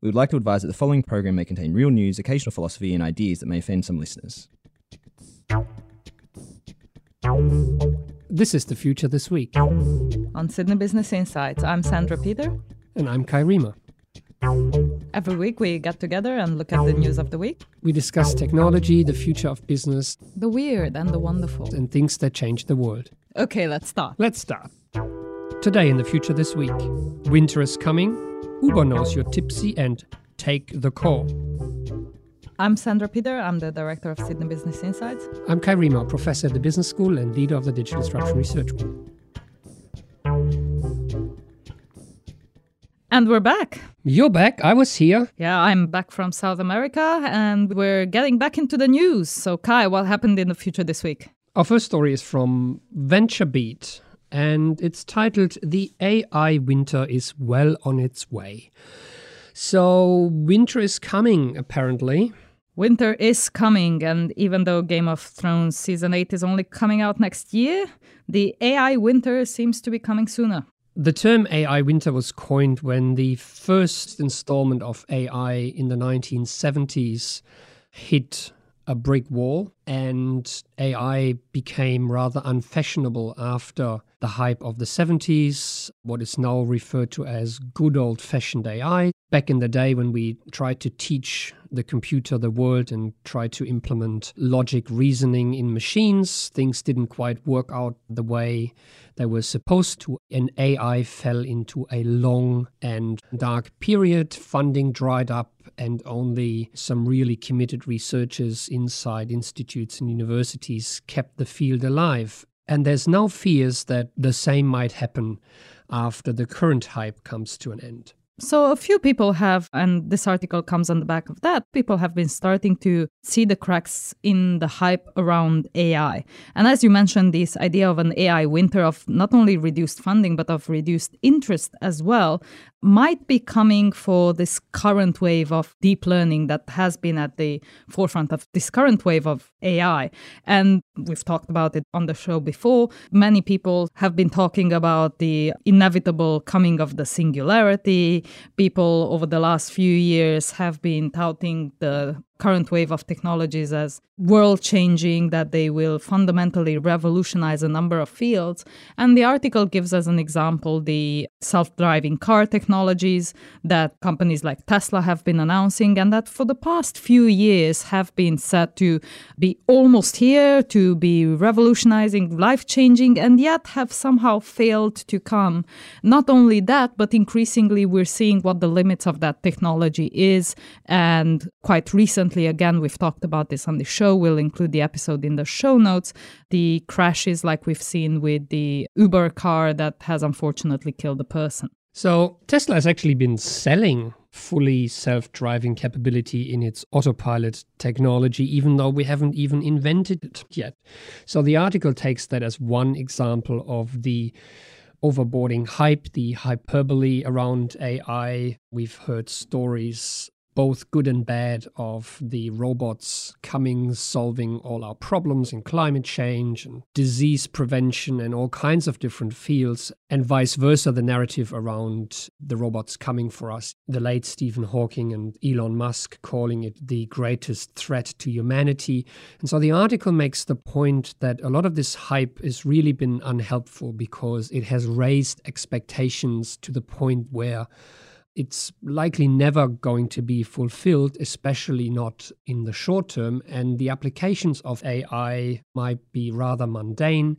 We would like to advise that the following program may contain real news, occasional philosophy, and ideas that may offend some listeners. This is the future this week. On Sydney Business Insights, I'm Sandra Peter. And I'm Kai Riemer. Every week we get together and look at the news of the week, We discuss technology, the future of business, the weird and the wonderful. and things that change the world. Okay, let's start. Let's start. Today in the future this week. Winter is coming. Uber knows you're tipsy and take the call. I'm Sandra Peter. I'm the director of Sydney Business Insights. I'm Kai Riemer, professor at the Business School and leader of the Digital Disruption Research Group. And we're back. You're back. I was here. Yeah, I'm back from South America and we're getting back into the news. So, Kai, what happened in the future this week? Our first story is from VentureBeat, and it's titled The AI Winter is Well on Its Way. So, winter is coming, apparently. Winter is coming, and even though Game of Thrones season 8 is only coming out next year, the AI winter seems to be coming sooner. The term AI winter was coined when the first installment of AI in the 1970s hit a brick wall, and AI became rather unfashionable after the hype of the 70s, what is now referred to as good old fashioned AI. Back in the day, when we tried to teach the computer the world and tried to implement logic reasoning in machines, things didn't quite work out the way they were supposed to, and AI fell into a long and dark period. Funding dried up, and only some really committed researchers inside institutes and universities kept the field alive. And there's now fears that the same might happen after the current hype comes to an end. So, a few people have, and this article comes on the back of that, people have been starting to see the cracks in the hype around AI. And as you mentioned, this idea of an AI winter of not only reduced funding, but of reduced interest as well, might be coming for this current wave of deep learning that has been at the forefront of this current wave of AI. And we've talked about it on the show before. Many people have been talking about the inevitable coming of the singularity. People over the last few years have been touting the current wave of technologies as world changing, that they will fundamentally revolutionize a number of fields. And the article gives as an example the self driving car technologies that companies like Tesla have been announcing, and that for the past few years have been said to be almost here, to be revolutionizing, life changing, and yet have somehow failed to come. Not only that, but increasingly we're seeing what the limits of that technology is. And quite recently, again, we've talked about this on the show, we'll include the episode in the show notes. The crashes, like we've seen with the Uber car, that has unfortunately killed a person. So, Tesla has actually been selling fully self driving capability in its autopilot technology, even though we haven't even invented it yet. So, the article takes that as one example of the overboarding hype, the hyperbole around AI. We've heard stories both good and bad of the robots coming, solving all our problems in climate change and disease prevention and all kinds of different fields, and vice versa, the narrative around the robots coming for us. The late Stephen Hawking and Elon Musk calling it the greatest threat to humanity. And so the article makes the point that a lot of this hype has really been unhelpful because it has raised expectations to the point where it's likely never going to be fulfilled, especially not in the short term. And the applications of AI might be rather mundane,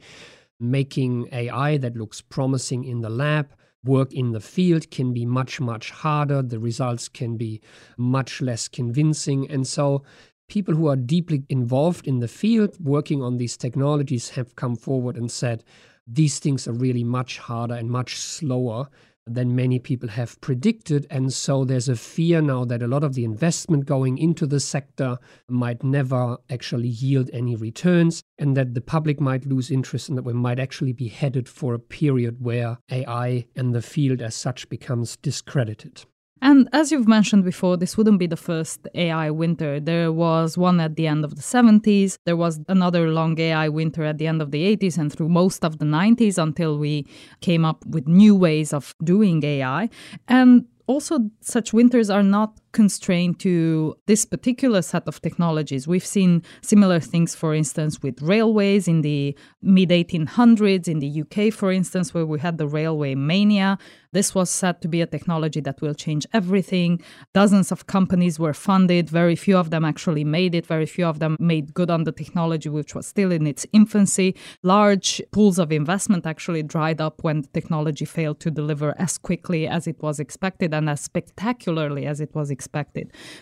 making AI that looks promising in the lab. Work in the field can be much, much harder. The results can be much less convincing. And so, people who are deeply involved in the field working on these technologies have come forward and said, these things are really much harder and much slower than many people have predicted. And so there's a fear now that a lot of the investment going into the sector might never actually yield any returns, and that the public might lose interest, and that we might actually be headed for a period where AI and the field as such becomes discredited. And as you've mentioned before, this wouldn't be the first AI winter. There was one at the end of the 70s. There was another long AI winter at the end of the 80s and through most of the 90s until we came up with new ways of doing AI. And also, such winters are not constrained to this particular set of technologies. We've seen similar things, for instance, with railways in the mid 1800s in the UK, for instance, where we had the railway mania. This was said to be a technology that will change everything. Dozens of companies were funded. Very few of them actually made it. Very few of them made good on the technology, which was still in its infancy. Large pools of investment actually dried up when the technology failed to deliver as quickly as it was expected and as spectacularly as it was expected,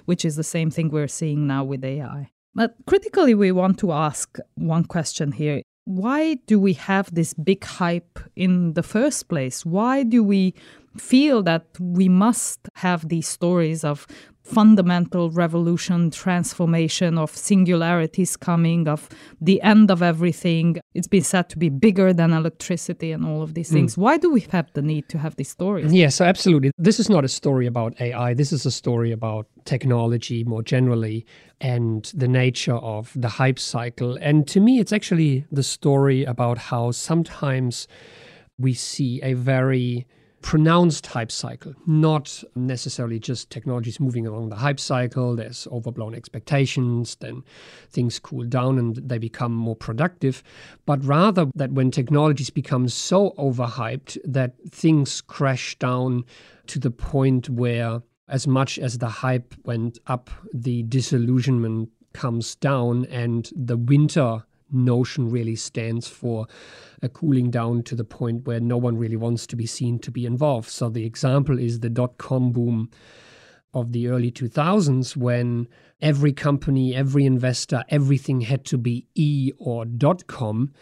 which is the same thing we're seeing now with AI. But critically, we want to ask one question here why do we have this big hype in the first place? Why do we feel that we must have these stories of fundamental revolution, transformation, of singularities coming, of the end of everything. It's been said to be bigger than electricity and all of these things. Mm. Why do we have the need to have these stories? Yes, so absolutely. This is not a story about AI. This is a story about technology more generally and the nature of the hype cycle. And to me, it's actually the story about how sometimes we see a very pronounced hype cycle, not necessarily just technologies moving along the hype cycle. There's overblown expectations, then things cool down and they become more productive, but rather that when technologies become so overhyped that things crash down to the point where, as much as the hype went up, the disillusionment comes down and the winter notion really stands for a cooling down to the point where no one really wants to be seen to be involved. So the example is the dot com boom of the early 2000s when every company, every investor, everything had to be e or dot com.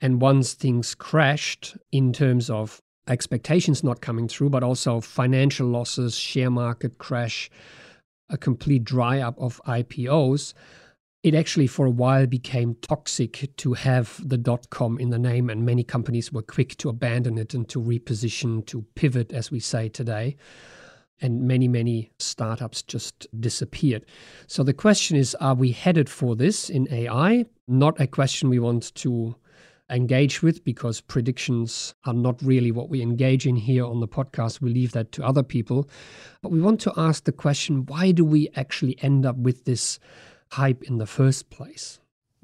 And once things crashed in terms of expectations not coming through, but also financial losses, share market crash, a complete dry up of IPOs, it actually for a while became toxic to have the dot com in the name, and many companies were quick to abandon it and to reposition, to pivot, as we say today. And many, many startups just disappeared. So the question is are we headed for this in AI? Not a question we want to engage with because predictions are not really what we engage in here on the podcast. We leave that to other people. But we want to ask the question why do we actually end up with this? Hype in the first place?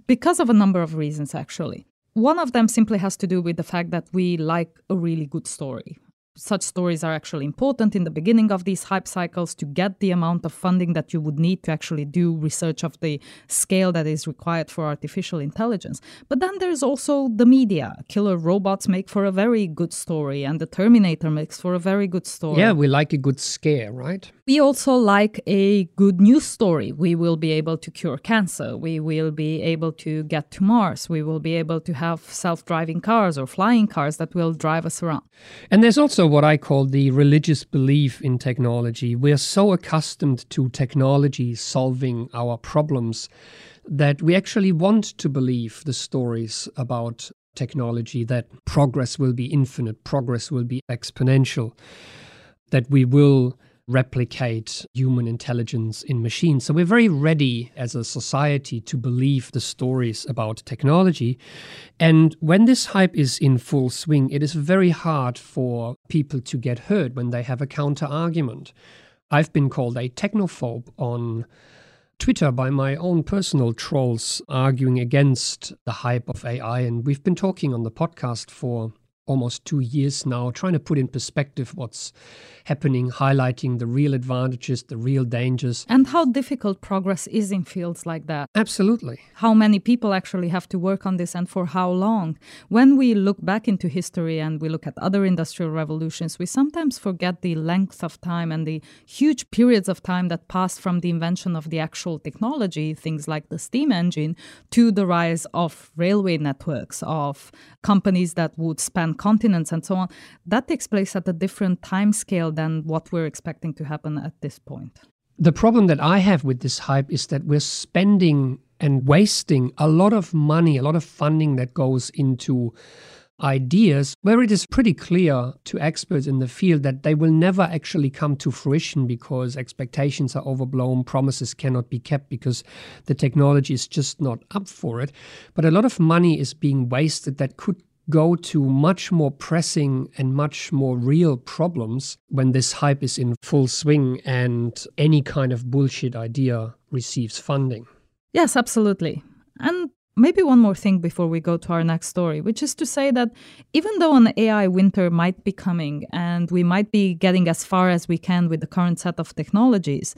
Because of a number of reasons, actually. One of them simply has to do with the fact that we like a really good story such stories are actually important in the beginning of these hype cycles to get the amount of funding that you would need to actually do research of the scale that is required for artificial intelligence. But then there's also the media. Killer robots make for a very good story, and the Terminator makes for a very good story. Yeah, we like a good scare, right? We also like a good news story. We will be able to cure cancer. We will be able to get to Mars. We will be able to have self driving cars or flying cars that will drive us around. And there's also what I call the religious belief in technology. We're so accustomed to technology solving our problems that we actually want to believe the stories about technology that progress will be infinite, progress will be exponential, that we will replicate human intelligence in machines. So we're very ready as a society to believe the stories about technology. And when this hype is in full swing, it is very hard for people to get heard when they have a counter argument. I've been called a technophobe on Twitter by my own personal trolls arguing against the hype of AI. And we've been talking on the podcast for almost two years now, trying to put in perspective what's happening, highlighting the real advantages, the real dangers. And how difficult progress is in fields like that. Absolutely. How many people actually have to work on this and for how long? When we look back into history and we look at other industrial revolutions, we sometimes forget the length of time and the huge periods of time that passed from the invention of the actual technology, things like the steam engine, to the rise of railway networks, of companies that would span continents and so on, that takes place at a different time scale than what we're expecting to happen at this point. The problem that I have with this hype is that we're spending and wasting a lot of money, a lot of funding that goes into ideas where it is pretty clear to experts in the field that they will never actually come to fruition because expectations are overblown, promises cannot be kept because the technology is just not up for it. But a lot of money is being wasted that could go to much more pressing and much more real problems when this hype is in full swing and any kind of bullshit idea receives funding. Yes, absolutely. And maybe one more thing before we go to our next story, which is to say that even though an AI winter might be coming and we might be getting as far as we can with the current set of technologies,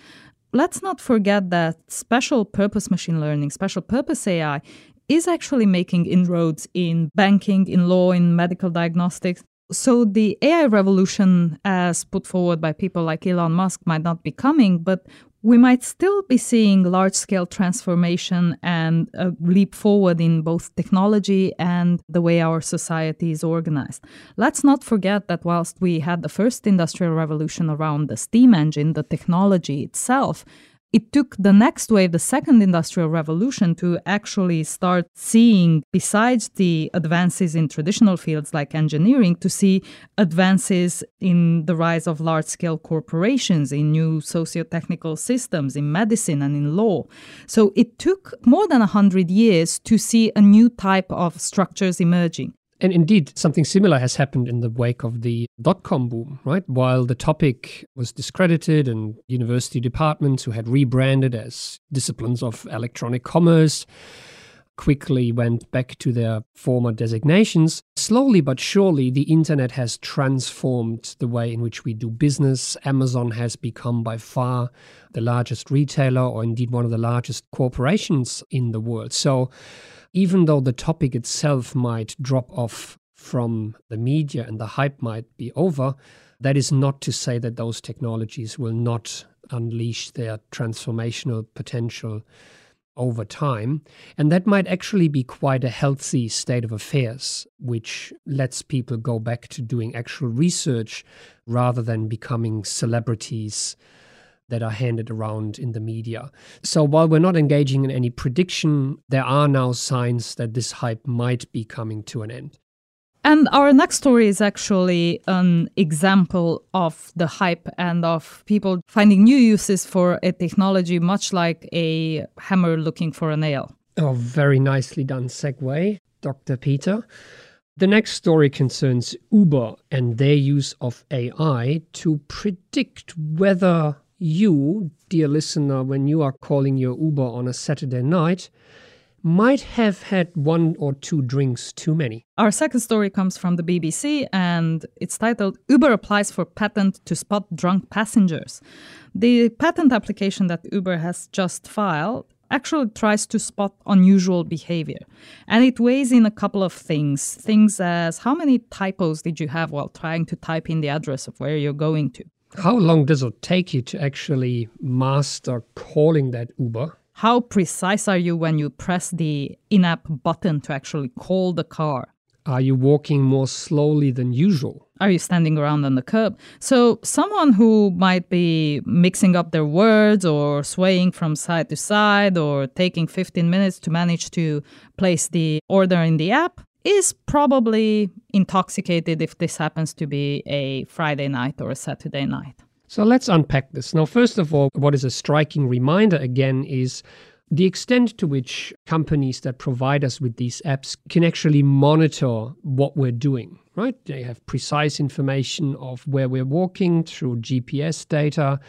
let's not forget that special purpose machine learning, special purpose AI, is actually making inroads in banking, in law, in medical diagnostics. So the AI revolution, as put forward by people like Elon Musk, might not be coming, but we might still be seeing large scale transformation and a leap forward in both technology and the way our society is organized. Let's not forget that whilst we had the first industrial revolution around the steam engine, the technology itself, it took the next wave, the second industrial revolution, to actually start seeing, besides the advances in traditional fields like engineering, to see advances in the rise of large scale corporations, in new socio technical systems, in medicine and in law. So it took more than 100 years to see a new type of structures emerging. And indeed, something similar has happened in the wake of the dot com boom, right? While the topic was discredited and university departments who had rebranded as disciplines of electronic commerce quickly went back to their former designations, slowly but surely the internet has transformed the way in which we do business. Amazon has become by far the largest retailer, or indeed one of the largest corporations in the world. So, even though the topic itself might drop off from the media and the hype might be over, that is not to say that those technologies will not unleash their transformational potential over time. And that might actually be quite a healthy state of affairs, which lets people go back to doing actual research rather than becoming celebrities that are handed around in the media. So while we're not engaging in any prediction, there are now signs that this hype might be coming to an end. And our next story is actually an example of the hype and of people finding new uses for a technology, much like a hammer looking for a nail. Oh, very nicely done segue, Dr. Peter. The next story concerns Uber and their use of AI to predict whether you, dear listener, when you are calling your Uber on a Saturday night, might have had one or two drinks too many. Our second story comes from the BBC and it's titled Uber applies for patent to spot drunk passengers. The patent application that Uber has just filed actually tries to spot unusual behavior. And it weighs in a couple of things. Things as how many typos did you have while trying to type in the address of where you're going to? How long does it take you to actually master calling that Uber? How precise are you when you press the in app button to actually call the car? Are you walking more slowly than usual? Are you standing around on the curb? So, someone who might be mixing up their words or swaying from side to side or taking 15 minutes to manage to place the order in the app is probably intoxicated if this happens to be a Friday night or a Saturday night. So let's unpack this. Now, first of all, what is a striking reminder again is the extent to which companies that provide us with these apps can actually monitor what we're doing, right? They have precise information of where we're walking through GPS data.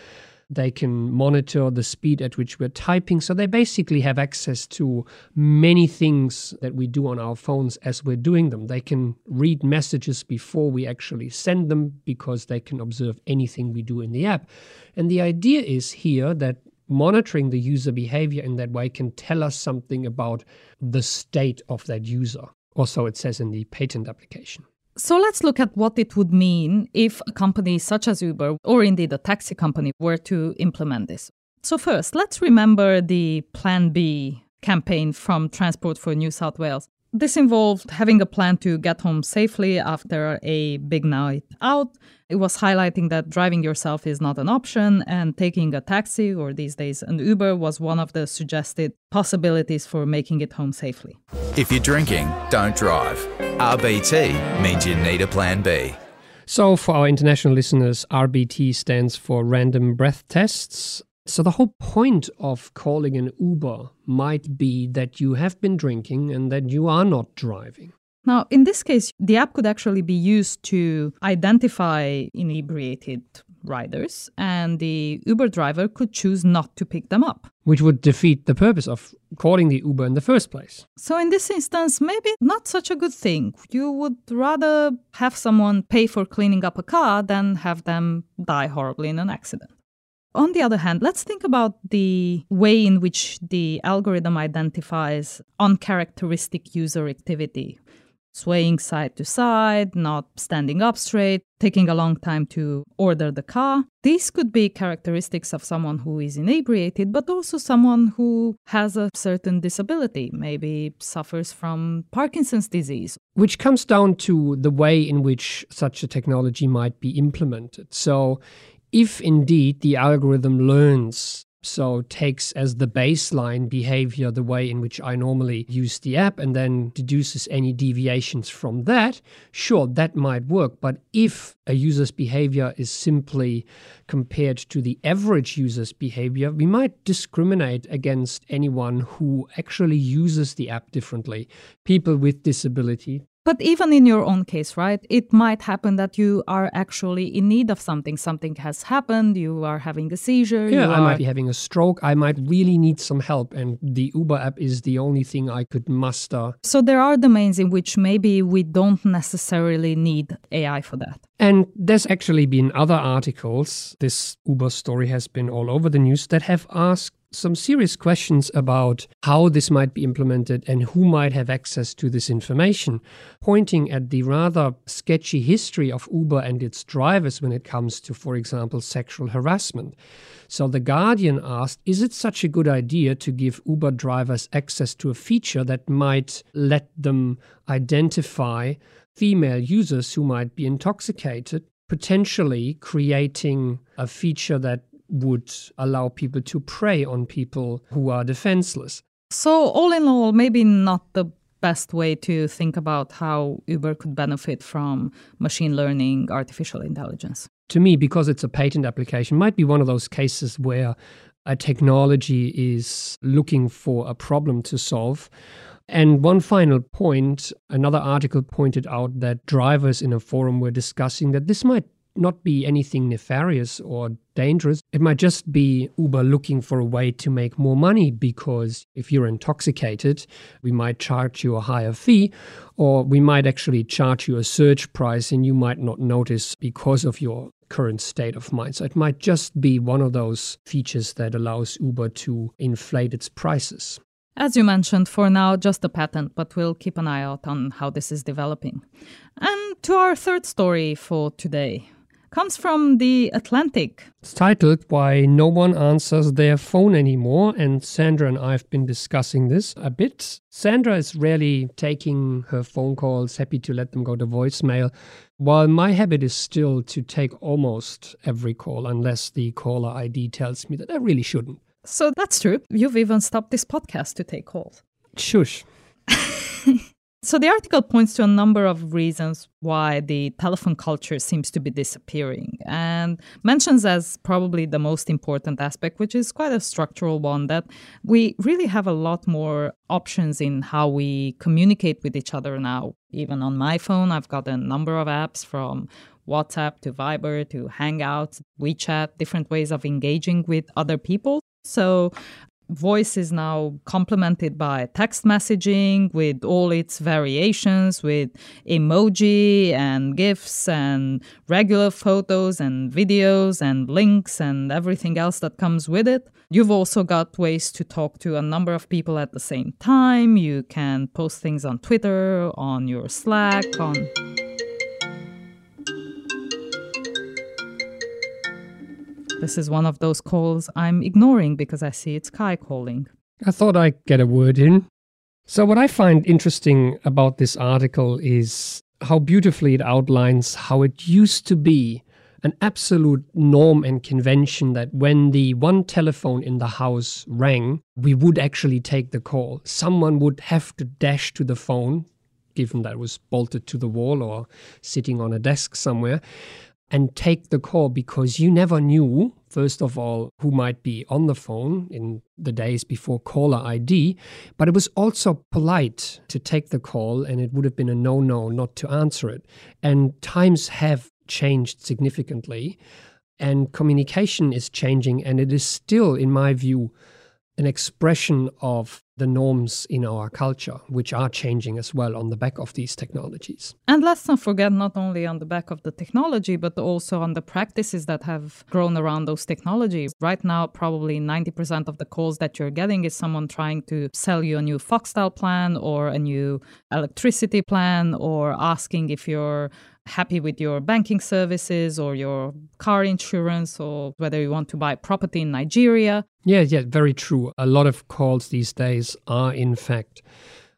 They can monitor the speed at which we're typing. So they basically have access to many things that we do on our phones as we're doing them. They can read messages before we actually send them because they can observe anything we do in the app. And the idea is here that monitoring the user behavior in that way can tell us something about the state of that user. Or so it says in the patent application. So let's look at what it would mean if a company such as Uber, or indeed a taxi company, were to implement this. So, first, let's remember the Plan B campaign from Transport for New South Wales. This involved having a plan to get home safely after a big night out. It was highlighting that driving yourself is not an option, and taking a taxi, or these days an Uber, was one of the suggested possibilities for making it home safely. If you're drinking, don't drive. RBT means you need a plan B. So, for our international listeners, RBT stands for Random Breath Tests. So, the whole point of calling an Uber might be that you have been drinking and that you are not driving. Now, in this case, the app could actually be used to identify inebriated riders, and the Uber driver could choose not to pick them up. Which would defeat the purpose of calling the Uber in the first place. So, in this instance, maybe not such a good thing. You would rather have someone pay for cleaning up a car than have them die horribly in an accident. On the other hand, let's think about the way in which the algorithm identifies uncharacteristic user activity swaying side to side, not standing up straight, taking a long time to order the car. These could be characteristics of someone who is inebriated, but also someone who has a certain disability, maybe suffers from Parkinson's disease. Which comes down to the way in which such a technology might be implemented. So, if indeed the algorithm learns so takes as the baseline behavior the way in which I normally use the app and then deduces any deviations from that, sure, that might work. But if a user's behavior is simply compared to the average user's behavior, we might discriminate against anyone who actually uses the app differently. People with disability, but even in your own case, right, it might happen that you are actually in need of something. Something has happened, you are having a seizure. Yeah, I are... might be having a stroke. I might really need some help. And the Uber app is the only thing I could muster. So there are domains in which maybe we don't necessarily need AI for that. And there's actually been other articles, this Uber story has been all over the news, that have asked some serious questions about how this might be implemented and who might have access to this information, pointing at the rather sketchy history of Uber and its drivers when it comes to, for example, sexual harassment. So The Guardian asked Is it such a good idea to give Uber drivers access to a feature that might let them identify female users who might be intoxicated? Potentially creating a feature that would allow people to prey on people who are defenseless. So, all in all, maybe not the best way to think about how Uber could benefit from machine learning, artificial intelligence. To me, because it's a patent application, might be one of those cases where a technology is looking for a problem to solve. And one final point another article pointed out that drivers in a forum were discussing that this might not be anything nefarious or dangerous. It might just be Uber looking for a way to make more money because if you're intoxicated, we might charge you a higher fee, or we might actually charge you a surge price and you might not notice because of your current state of mind. So it might just be one of those features that allows Uber to inflate its prices. As you mentioned, for now, just a patent, but we'll keep an eye out on how this is developing. And to our third story for today comes from The Atlantic. It's titled Why No One Answers Their Phone Anymore, and Sandra and I have been discussing this a bit. Sandra is rarely taking her phone calls, happy to let them go to voicemail, while my habit is still to take almost every call unless the caller ID tells me that I really shouldn't. So that's true. You've even stopped this podcast to take calls. Shush. So the article points to a number of reasons why the telephone culture seems to be disappearing and mentions as probably the most important aspect, which is quite a structural one, that we really have a lot more options in how we communicate with each other now. Even on my phone, I've got a number of apps from WhatsApp to Viber to Hangouts, WeChat, different ways of engaging with other people. So voice is now complemented by text messaging with all its variations with emoji and gifs and regular photos and videos and links and everything else that comes with it. You've also got ways to talk to a number of people at the same time. You can post things on twitter on your slack on This is one of those calls I'm ignoring because I see it's Kai calling. I thought I'd get a word in. So, what I find interesting about this article is how beautifully it outlines how it used to be an absolute norm and convention that when the one telephone in the house rang, we would actually take the call. Someone would have to dash to the phone, given that it was bolted to the wall or sitting on a desk somewhere and take the call because you never knew first of all, who might be on the phone in the days before caller ID, but it was also polite to take the call, and it would have been a no no not to answer it. And times have changed significantly, and communication is changing, and it is still, in my view, an expression of the norms in our culture, which are changing as well on the back of these technologies. And let's not forget, not only on the back of the technology, but also on the practices that have grown around those technologies. Right now, probably 90% of the calls that you're getting is someone trying to sell you a new Foxtel plan or a new electricity plan or asking if you're happy with your banking services or your car insurance or whether you want to buy property in Nigeria. Yeah, yeah, very true. A lot of calls these days are, in fact,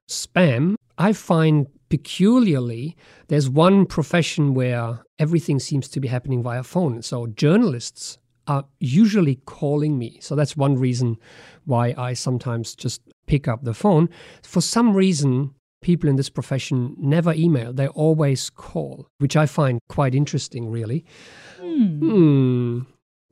spam. I find peculiarly there's one profession where everything seems to be happening via phone. So journalists are usually calling me. So that's one reason why I sometimes just pick up the phone. For some reason, people in this profession never email, they always call, which I find quite interesting, really. Hmm.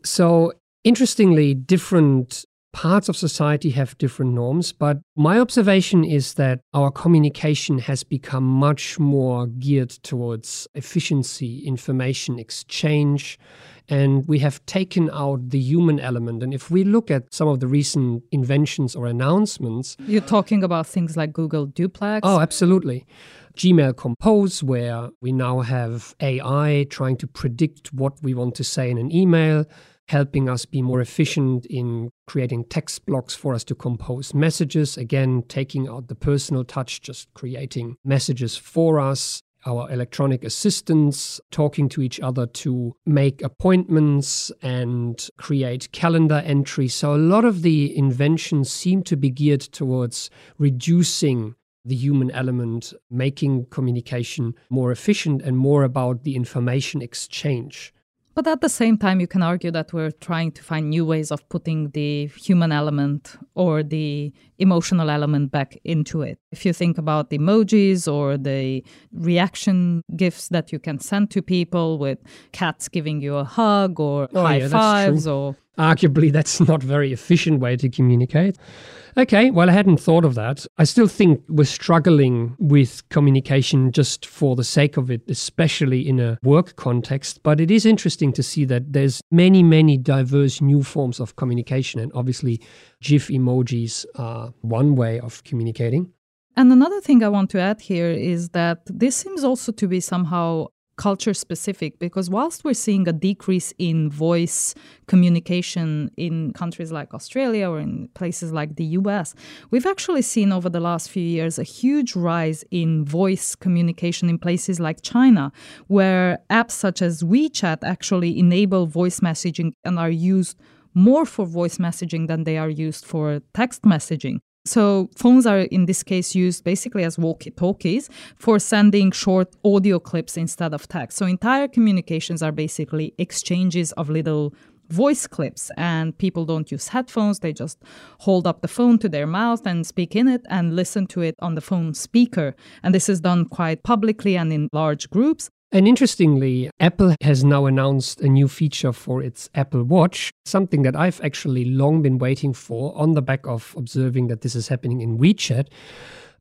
So, interestingly, different parts of society have different norms, but my observation is that our communication has become much more geared towards efficiency, information exchange, and we have taken out the human element. And if we look at some of the recent inventions or announcements, You're talking about things like Google Duplex. Oh, absolutely. Gmail Compose, where we now have AI trying to predict what we want to say in an email, helping us be more efficient in creating text blocks for us to compose messages. Again, taking out the personal touch, just creating messages for us. Our electronic assistants talking to each other to make appointments and create calendar entries. So, a lot of the inventions seem to be geared towards reducing the human element, making communication more efficient and more about the information exchange. But at the same time, you can argue that we're trying to find new ways of putting the human element or the emotional element back into it. If you think about the emojis or the reaction gifts that you can send to people with cats giving you a hug or Oh, high yeah, fives or Arguably, that's not a very efficient way to communicate. Okay, well, I hadn't thought of that. I still think we're struggling with communication just for the sake of it, especially in a work context. But it is interesting to see that there's many, many diverse new forms of communication. And obviously, GIF emojis are one way of communicating. And another thing I want to add here is that this seems also to be somehow culture specific because whilst we're seeing a decrease in voice communication in countries like Australia or in places like the US, we've actually seen over the last few years a huge rise in voice communication in places like China, where apps such as WeChat actually enable voice messaging and are used more for voice messaging than they are used for text messaging. So phones are in this case used basically as walkie-talkies for sending short audio clips instead of text. So entire communications are basically exchanges of little voice clips and people don't use headphones. They just hold up the phone to their mouth and speak in it and listen to it on the phone speaker. And this is done quite publicly and in large groups And interestingly, Apple has now announced a new feature for its Apple Watch, something that I've actually long been waiting for on the back of observing that this is happening in WeChat.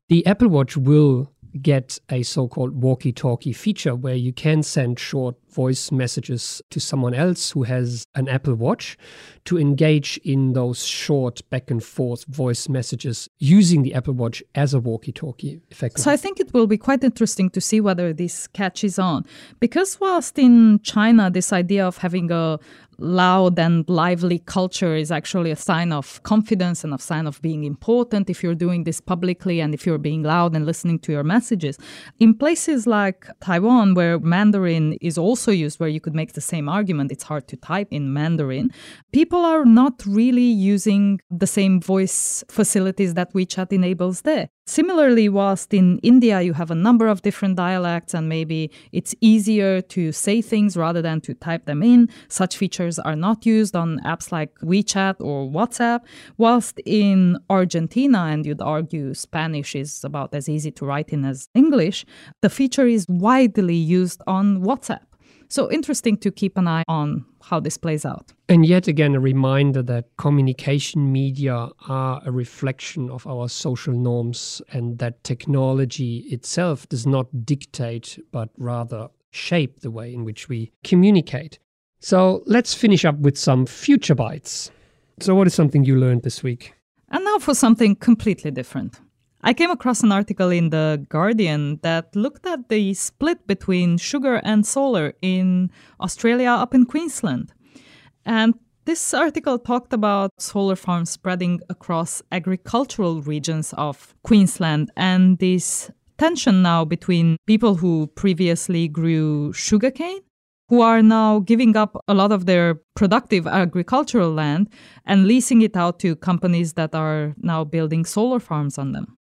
The Apple Watch will get a so called walkie talkie feature where you can send short voice messages to someone else who has an Apple Watch to engage in those short back and forth voice messages using the Apple Watch as a walkie talkie. So I think it will be quite interesting to see whether this catches on. Because whilst in China, this idea of having a loud and lively culture is actually a sign of confidence and a sign of being important if you're doing this publicly and if you're being loud and listening to your messages. In places like Taiwan, where Mandarin is also used, where you could make the same argument, it's hard to type in Mandarin, people are not really using the same voice facilities that WeChat enables there. Similarly, whilst in India you have a number of different dialects and maybe it's easier to say things rather than to type them in, such features are not used on apps like WeChat or WhatsApp. Whilst in Argentina, and you'd argue Spanish is about as easy to write in as English, the feature is widely used on WhatsApp. So interesting to keep an eye on how this plays out. And yet again, a reminder that communication media are a reflection of our social norms and that technology itself does not dictate, but rather shape the way in which we communicate. So let's finish up with some future bites. So, what is something you learned this week? And now for something completely different. I came across an article in The Guardian that looked at the split between sugar and solar in Australia up in Queensland. And this article talked about solar farms spreading across agricultural regions of Queensland and this tension now between people who previously grew sugarcane who are now giving up a lot of their productive agricultural land and leasing it out to companies that are now building solar farms on them.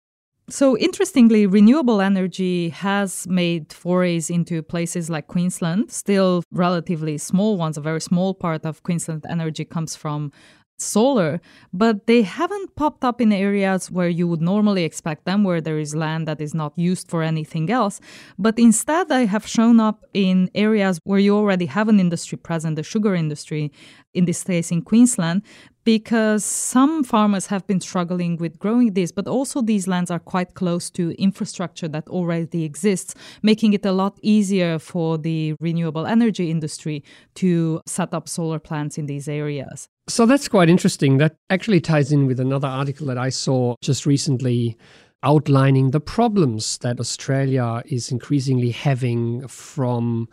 So, interestingly, renewable energy has made forays into places like Queensland, still relatively small ones. A very small part of Queensland energy comes from solar, but they haven't popped up in areas where you would normally expect them, where there is land that is not used for anything else. But instead, they have shown up in areas where you already have an industry present, the sugar industry, in this case in Queensland, because some farmers have been struggling with growing this, but also these lands are quite close to infrastructure that already exists, making it a lot easier for the renewable energy industry to set up solar plants in these areas. So that's quite interesting. That actually ties in with another article that I saw just recently outlining the problems that Australia is increasingly having from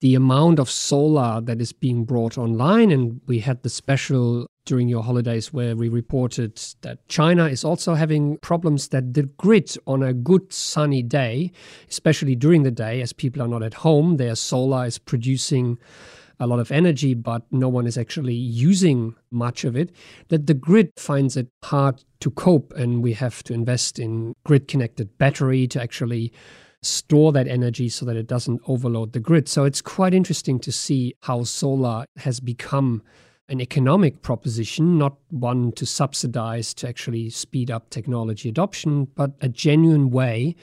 the amount of solar that is being brought online. And we had the special during your holidays where we reported that China is also having problems that the grid on a good sunny day, especially during the day, as people are not at home, their solar is producing a lot of energy, but no one is actually using much of it, that the grid finds it hard to cope. And we have to invest in grid connected battery to actually store that energy so that it doesn't overload the grid. So it's quite interesting to see how solar has become an economic proposition, not one to subsidize to actually speed up technology adoption, but a genuine way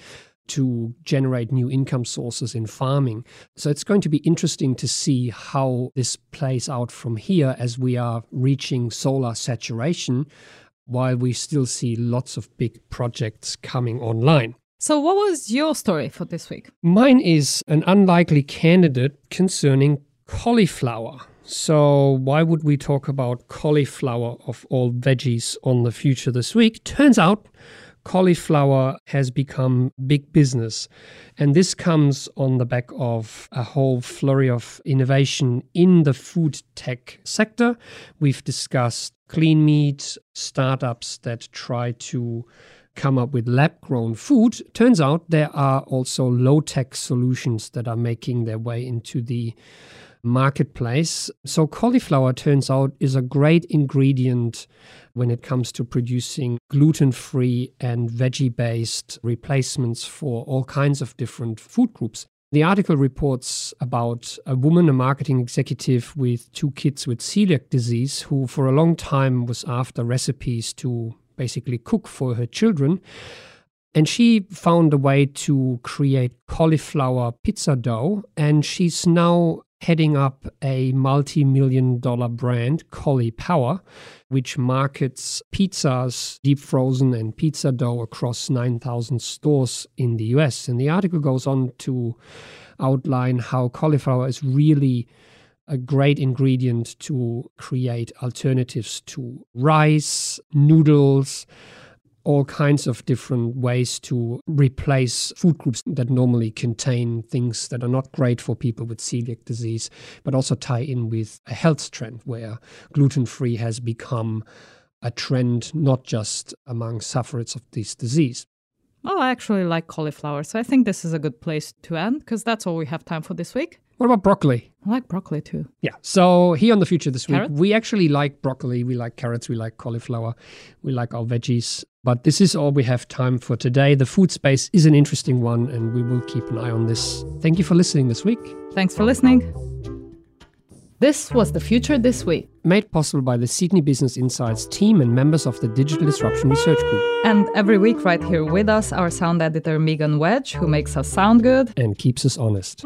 to generate new income sources in farming. So it's going to be interesting to see how this plays out from here as we are reaching solar saturation while we still see lots of big projects coming online. So, what was your story for this week? Mine is an unlikely candidate concerning cauliflower. So, why would we talk about cauliflower of all veggies on the future this week? Turns out cauliflower has become big business. And this comes on the back of a whole flurry of innovation in the food tech sector. We've discussed clean meat, startups that try to come up with lab grown food. Turns out there are also low tech solutions that are making their way into the marketplace. So, cauliflower turns out is a great ingredient when it comes to producing gluten free and veggie based replacements for all kinds of different food groups. The article reports about a woman, a marketing executive with two kids with celiac disease, who for a long time was after recipes to basically cook for her children. And she found a way to create cauliflower pizza dough, and she's now heading up a multi million dollar brand, Caulipower, which markets pizzas, deep frozen, and pizza dough across 9,000 stores in the US. And the article goes on to outline how cauliflower is really a great ingredient to create alternatives to rice, noodles, all kinds of different ways to replace food groups that normally contain things that are not great for people with celiac disease, but also tie in with a health trend where gluten free has become a trend not just among sufferers of this disease. Oh, I actually like cauliflower, so I think this is a good place to end because that's all we have time for this week. What about broccoli? I like broccoli too. Yeah. So here on the future this week, we actually like broccoli, we like carrots, we like cauliflower, we like our veggies. But this is all we have time for today. The food space is an interesting one, and we will keep an eye on this. Thank you for listening this week. Thanks for listening. This was The Future This Week. Made possible by the Sydney Business Insights team and members of the Digital Disruption Research Group And every week, right here with us, our sound editor Megan Wedge, who makes us sound good. and keeps us honest.